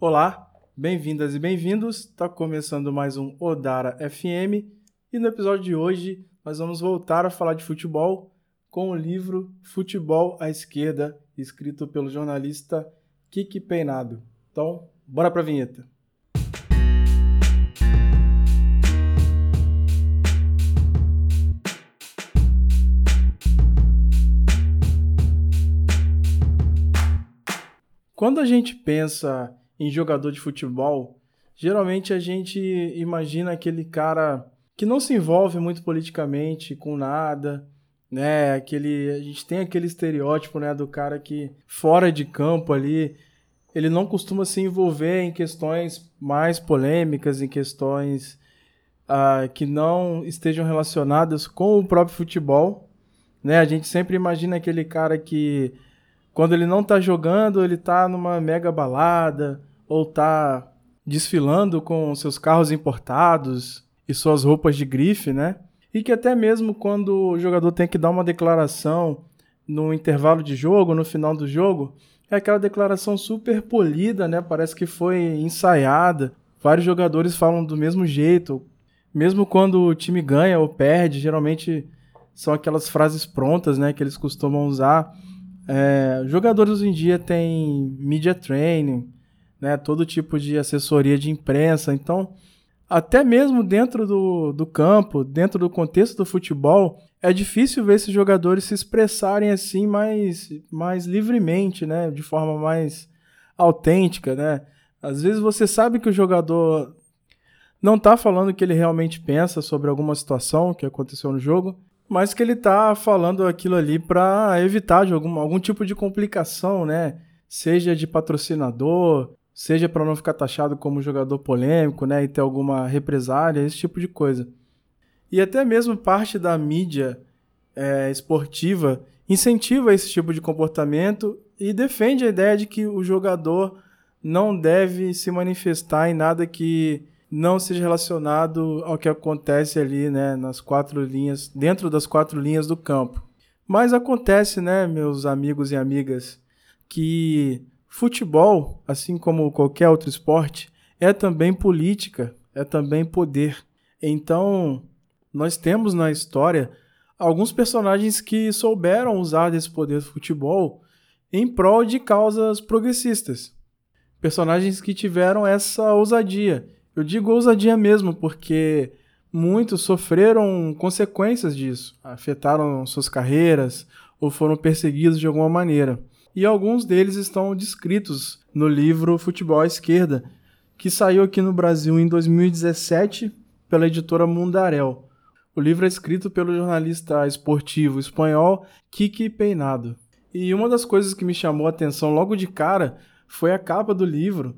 Olá, bem-vindas e bem-vindos. Está começando mais um Odara FM e no episódio de hoje nós vamos voltar a falar de futebol com o livro Futebol à Esquerda, escrito pelo jornalista Kiki Peinado. Então, bora para a vinheta. Quando a gente pensa em jogador de futebol, geralmente a gente imagina aquele cara que não se envolve muito politicamente com nada, né? Aquele a gente tem aquele estereótipo, né, do cara que fora de campo ali, ele não costuma se envolver em questões mais polêmicas, em questões uh, que não estejam relacionadas com o próprio futebol, né? A gente sempre imagina aquele cara que quando ele não tá jogando, ele tá numa mega balada ou tá desfilando com seus carros importados e suas roupas de grife, né? E que até mesmo quando o jogador tem que dar uma declaração no intervalo de jogo, no final do jogo, é aquela declaração super polida, né? Parece que foi ensaiada. Vários jogadores falam do mesmo jeito. Mesmo quando o time ganha ou perde, geralmente são aquelas frases prontas, né, que eles costumam usar. É, jogadores hoje em dia têm media training, né, todo tipo de assessoria de imprensa, então até mesmo dentro do, do campo, dentro do contexto do futebol, é difícil ver esses jogadores se expressarem assim mais, mais livremente, né, de forma mais autêntica, né. Às vezes você sabe que o jogador não está falando o que ele realmente pensa sobre alguma situação que aconteceu no jogo, mas que ele tá falando aquilo ali para evitar algum, algum tipo de complicação, né? Seja de patrocinador, seja para não ficar taxado como jogador polêmico, né? E ter alguma represália, esse tipo de coisa. E até mesmo parte da mídia é, esportiva incentiva esse tipo de comportamento e defende a ideia de que o jogador não deve se manifestar em nada que não seja relacionado ao que acontece ali, né, nas quatro linhas, dentro das quatro linhas do campo. Mas acontece, né, meus amigos e amigas, que futebol, assim como qualquer outro esporte, é também política, é também poder. Então, nós temos na história alguns personagens que souberam usar desse poder do futebol em prol de causas progressistas. Personagens que tiveram essa ousadia eu digo ousadia mesmo, porque muitos sofreram consequências disso, afetaram suas carreiras ou foram perseguidos de alguma maneira. E alguns deles estão descritos no livro Futebol à Esquerda, que saiu aqui no Brasil em 2017 pela editora Mundarel. O livro é escrito pelo jornalista esportivo espanhol Kiki Peinado. E uma das coisas que me chamou a atenção logo de cara foi a capa do livro,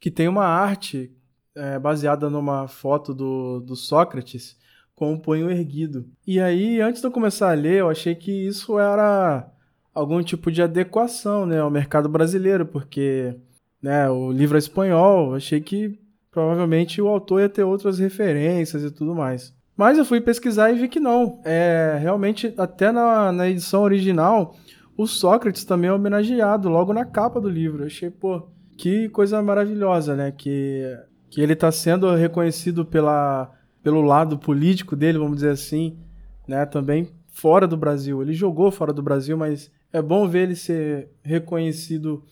que tem uma arte é, baseada numa foto do, do Sócrates com o punho erguido. E aí, antes de eu começar a ler, eu achei que isso era algum tipo de adequação né, ao mercado brasileiro, porque né, o livro é espanhol, achei que provavelmente o autor ia ter outras referências e tudo mais. Mas eu fui pesquisar e vi que não. É, realmente, até na, na edição original, o Sócrates também é homenageado logo na capa do livro. Eu achei, pô, que coisa maravilhosa, né? Que que ele está sendo reconhecido pela, pelo lado político dele, vamos dizer assim, né, também fora do Brasil. Ele jogou fora do Brasil, mas é bom ver ele ser reconhecido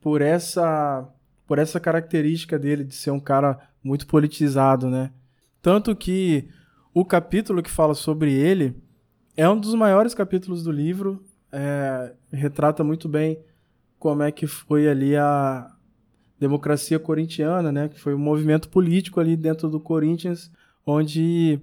por essa por essa característica dele de ser um cara muito politizado, né? Tanto que o capítulo que fala sobre ele é um dos maiores capítulos do livro, é, retrata muito bem como é que foi ali a, democracia corintiana, né, que foi um movimento político ali dentro do Corinthians, onde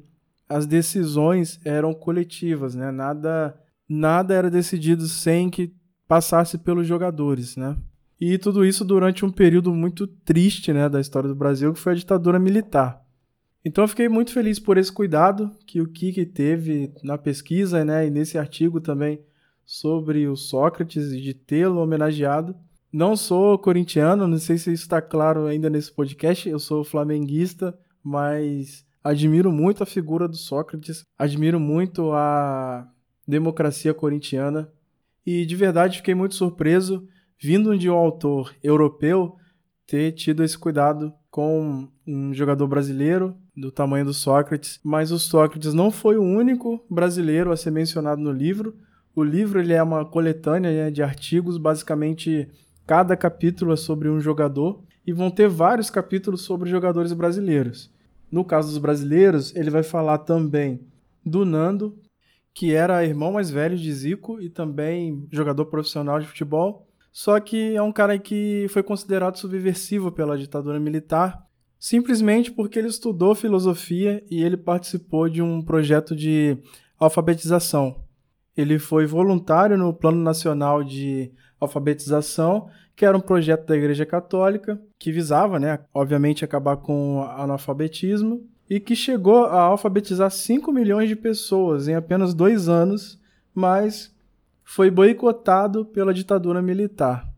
as decisões eram coletivas, né? Nada nada era decidido sem que passasse pelos jogadores, né? E tudo isso durante um período muito triste, né, da história do Brasil, que foi a ditadura militar. Então eu fiquei muito feliz por esse cuidado que o Kiki teve na pesquisa, né, e nesse artigo também sobre o Sócrates e de tê-lo homenageado. Não sou corintiano, não sei se isso está claro ainda nesse podcast. Eu sou flamenguista, mas admiro muito a figura do Sócrates, admiro muito a democracia corintiana e de verdade fiquei muito surpreso, vindo de um autor europeu, ter tido esse cuidado com um jogador brasileiro do tamanho do Sócrates, mas o Sócrates não foi o único brasileiro a ser mencionado no livro. O livro ele é uma coletânea né, de artigos, basicamente cada capítulo é sobre um jogador e vão ter vários capítulos sobre jogadores brasileiros. No caso dos brasileiros, ele vai falar também do Nando, que era irmão mais velho de Zico e também jogador profissional de futebol. Só que é um cara que foi considerado subversivo pela ditadura militar, simplesmente porque ele estudou filosofia e ele participou de um projeto de alfabetização. Ele foi voluntário no Plano Nacional de Alfabetização, que era um projeto da Igreja Católica que visava, né, obviamente, acabar com o analfabetismo e que chegou a alfabetizar 5 milhões de pessoas em apenas dois anos, mas foi boicotado pela ditadura militar.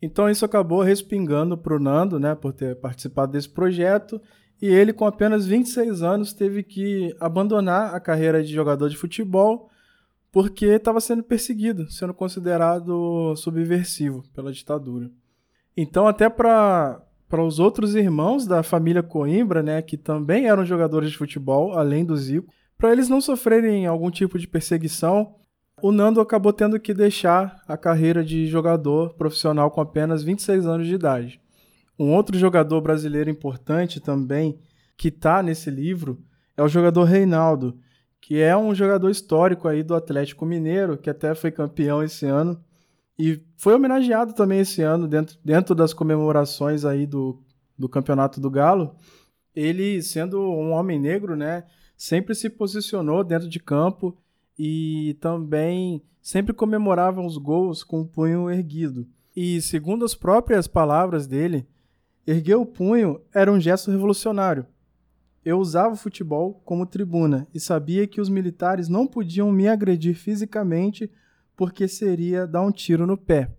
Então isso acabou respingando para o Nando, né, por ter participado desse projeto, e ele, com apenas 26 anos, teve que abandonar a carreira de jogador de futebol porque estava sendo perseguido, sendo considerado subversivo pela ditadura. Então, até para para os outros irmãos da família Coimbra, né, que também eram jogadores de futebol, além do Zico, para eles não sofrerem algum tipo de perseguição, o Nando acabou tendo que deixar a carreira de jogador profissional com apenas 26 anos de idade. Um outro jogador brasileiro importante também que está nesse livro é o jogador Reinaldo, que é um jogador histórico aí do Atlético Mineiro, que até foi campeão esse ano e foi homenageado também esse ano dentro, dentro das comemorações aí do, do Campeonato do Galo. Ele, sendo um homem negro, né, sempre se posicionou dentro de campo e também sempre comemorava os gols com o punho erguido. E segundo as próprias palavras dele, erguer o punho era um gesto revolucionário. Eu usava o futebol como tribuna e sabia que os militares não podiam me agredir fisicamente porque seria dar um tiro no pé.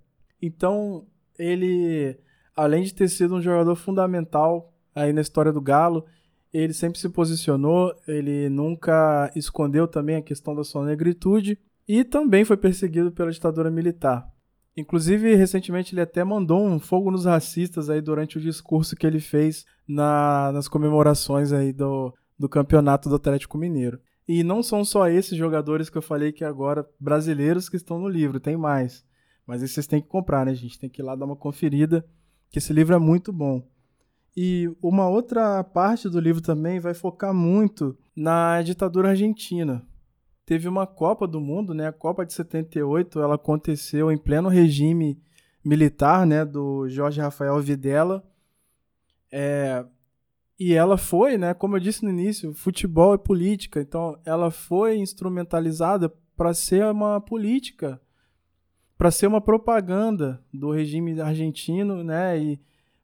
Então, ele, além de ter sido um jogador fundamental aí na história do Galo, ele sempre se posicionou, ele nunca escondeu também a questão da sua negritude e também foi perseguido pela ditadura militar. Inclusive, recentemente ele até mandou um fogo nos racistas aí durante o discurso que ele fez na, nas comemorações aí do, do campeonato do Atlético Mineiro. E não são só esses jogadores que eu falei que agora brasileiros que estão no livro, tem mais. Mas esses vocês têm que comprar, né, gente? Tem que ir lá dar uma conferida, que esse livro é muito bom. E uma outra parte do livro também vai focar muito na ditadura argentina. Teve uma Copa do Mundo, né? A Copa de 78, ela aconteceu em pleno regime militar, né, do Jorge Rafael Videla. É, e ela foi, né, como eu disse no início, futebol é política, então ela foi instrumentalizada para ser uma política, para ser uma propaganda do regime argentino, né, e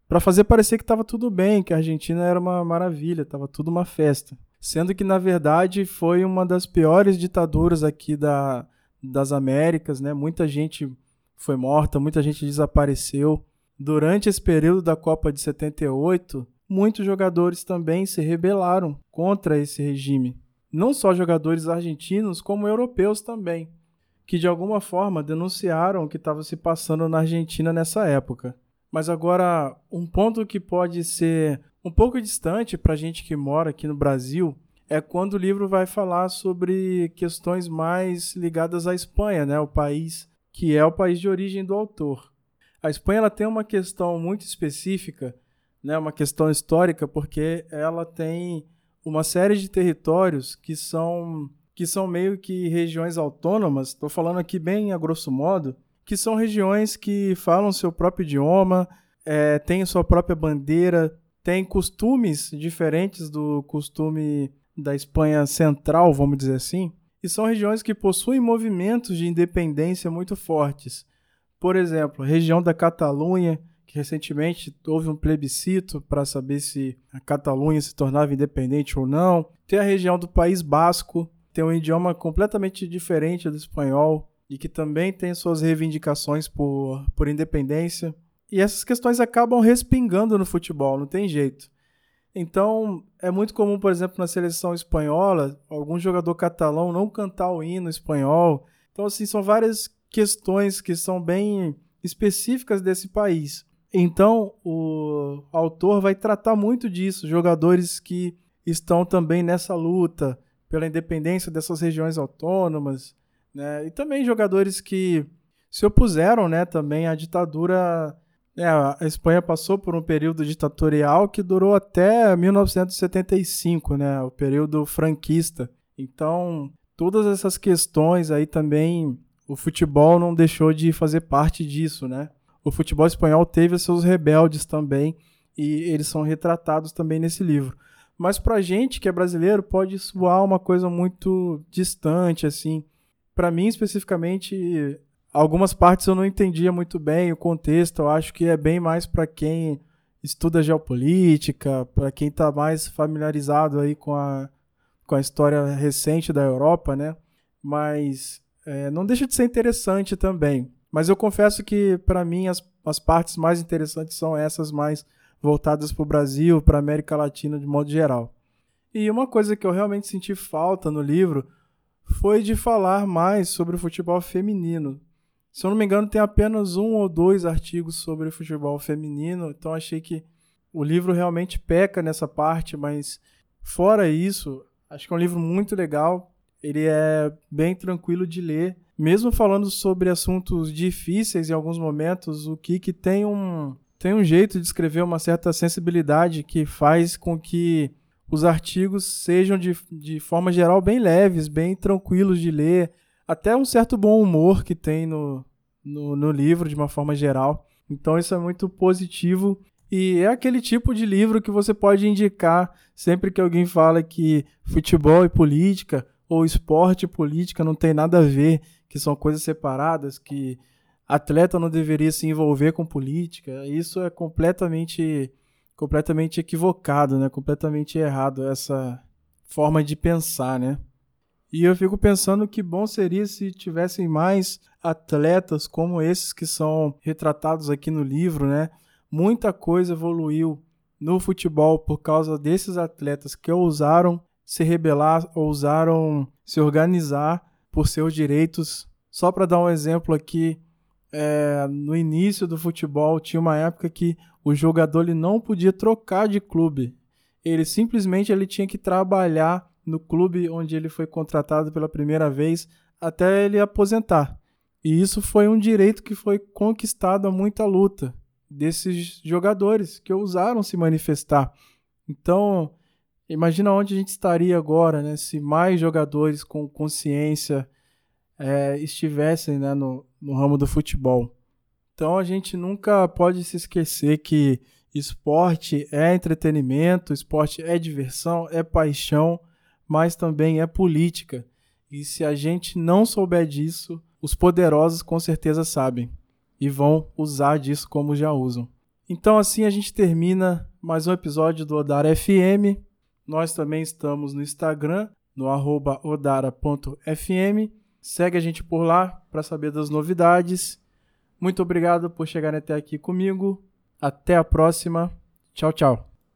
para fazer parecer que estava tudo bem, que a Argentina era uma maravilha, estava tudo uma festa. Sendo que, na verdade, foi uma das piores ditaduras aqui da, das Américas, né? Muita gente foi morta, muita gente desapareceu. Durante esse período da Copa de 78, muitos jogadores também se rebelaram contra esse regime. Não só jogadores argentinos, como europeus também, que de alguma forma denunciaram o que estava se passando na Argentina nessa época. Mas agora, um ponto que pode ser um pouco distante para a gente que mora aqui no Brasil é quando o livro vai falar sobre questões mais ligadas à Espanha, né, o país que é o país de origem do autor. A Espanha ela tem uma questão muito específica né, uma questão histórica, porque ela tem uma série de territórios que são, que são meio que regiões autônomas, estou falando aqui bem a grosso modo, que são regiões que falam seu próprio idioma, é, têm sua própria bandeira, têm costumes diferentes do costume da Espanha central, vamos dizer assim, e são regiões que possuem movimentos de independência muito fortes. Por exemplo, a região da Catalunha, que recentemente houve um plebiscito para saber se a Catalunha se tornava independente ou não. Tem a região do País Basco, tem um idioma completamente diferente do espanhol e que também tem suas reivindicações por, por independência. E essas questões acabam respingando no futebol, não tem jeito. Então, é muito comum, por exemplo, na seleção espanhola, algum jogador catalão não cantar o hino espanhol. Então, assim, são várias questões que são bem específicas desse país. Então, o autor vai tratar muito disso, jogadores que estão também nessa luta pela independência dessas regiões autônomas, né? E também jogadores que se opuseram, né, também à ditadura. Né? A Espanha passou por um período ditatorial que durou até 1975, né, o período franquista. Então, todas essas questões aí também o futebol não deixou de fazer parte disso, né? O futebol espanhol teve seus rebeldes também e eles são retratados também nesse livro. Mas pra gente que é brasileiro pode soar uma coisa muito distante assim. Para mim especificamente, algumas partes eu não entendia muito bem o contexto. Eu acho que é bem mais para quem estuda geopolítica, para quem está mais familiarizado aí com a, com a história recente da Europa, né? Mas é, não deixa de ser interessante também. Mas eu confesso que, para mim, as, as partes mais interessantes são essas mais voltadas para o Brasil, para a América Latina de modo geral. E uma coisa que eu realmente senti falta no livro foi de falar mais sobre o futebol feminino. Se eu não me engano, tem apenas um ou dois artigos sobre o futebol feminino, então achei que o livro realmente peca nessa parte, mas fora isso, acho que é um livro muito legal. Ele é bem tranquilo de ler, mesmo falando sobre assuntos difíceis em alguns momentos. O Kiki tem um tem um jeito de escrever uma certa sensibilidade que faz com que os artigos sejam de, de forma geral bem leves, bem tranquilos de ler, até um certo bom humor que tem no, no, no livro de uma forma geral. Então isso é muito positivo e é aquele tipo de livro que você pode indicar sempre que alguém fala que futebol e política ou esporte e política não tem nada a ver, que são coisas separadas, que atleta não deveria se envolver com política. Isso é completamente completamente equivocado, né? Completamente errado essa forma de pensar, né? E eu fico pensando que bom seria se tivessem mais atletas como esses que são retratados aqui no livro, né? Muita coisa evoluiu no futebol por causa desses atletas que ousaram se rebelar, ousaram se organizar por seus direitos. Só para dar um exemplo aqui, é, no início do futebol tinha uma época que o jogador ele não podia trocar de clube. Ele simplesmente ele tinha que trabalhar no clube onde ele foi contratado pela primeira vez até ele aposentar. E isso foi um direito que foi conquistado a muita luta desses jogadores que ousaram se manifestar. Então, imagina onde a gente estaria agora, né, se mais jogadores com consciência é, estivessem né, no, no ramo do futebol. Então a gente nunca pode se esquecer que esporte é entretenimento, esporte é diversão, é paixão, mas também é política. E se a gente não souber disso, os poderosos com certeza sabem e vão usar disso como já usam. Então assim a gente termina mais um episódio do Odara FM. Nós também estamos no Instagram, no odara.fm Segue a gente por lá para saber das novidades. Muito obrigado por chegar até aqui comigo. Até a próxima. Tchau, tchau.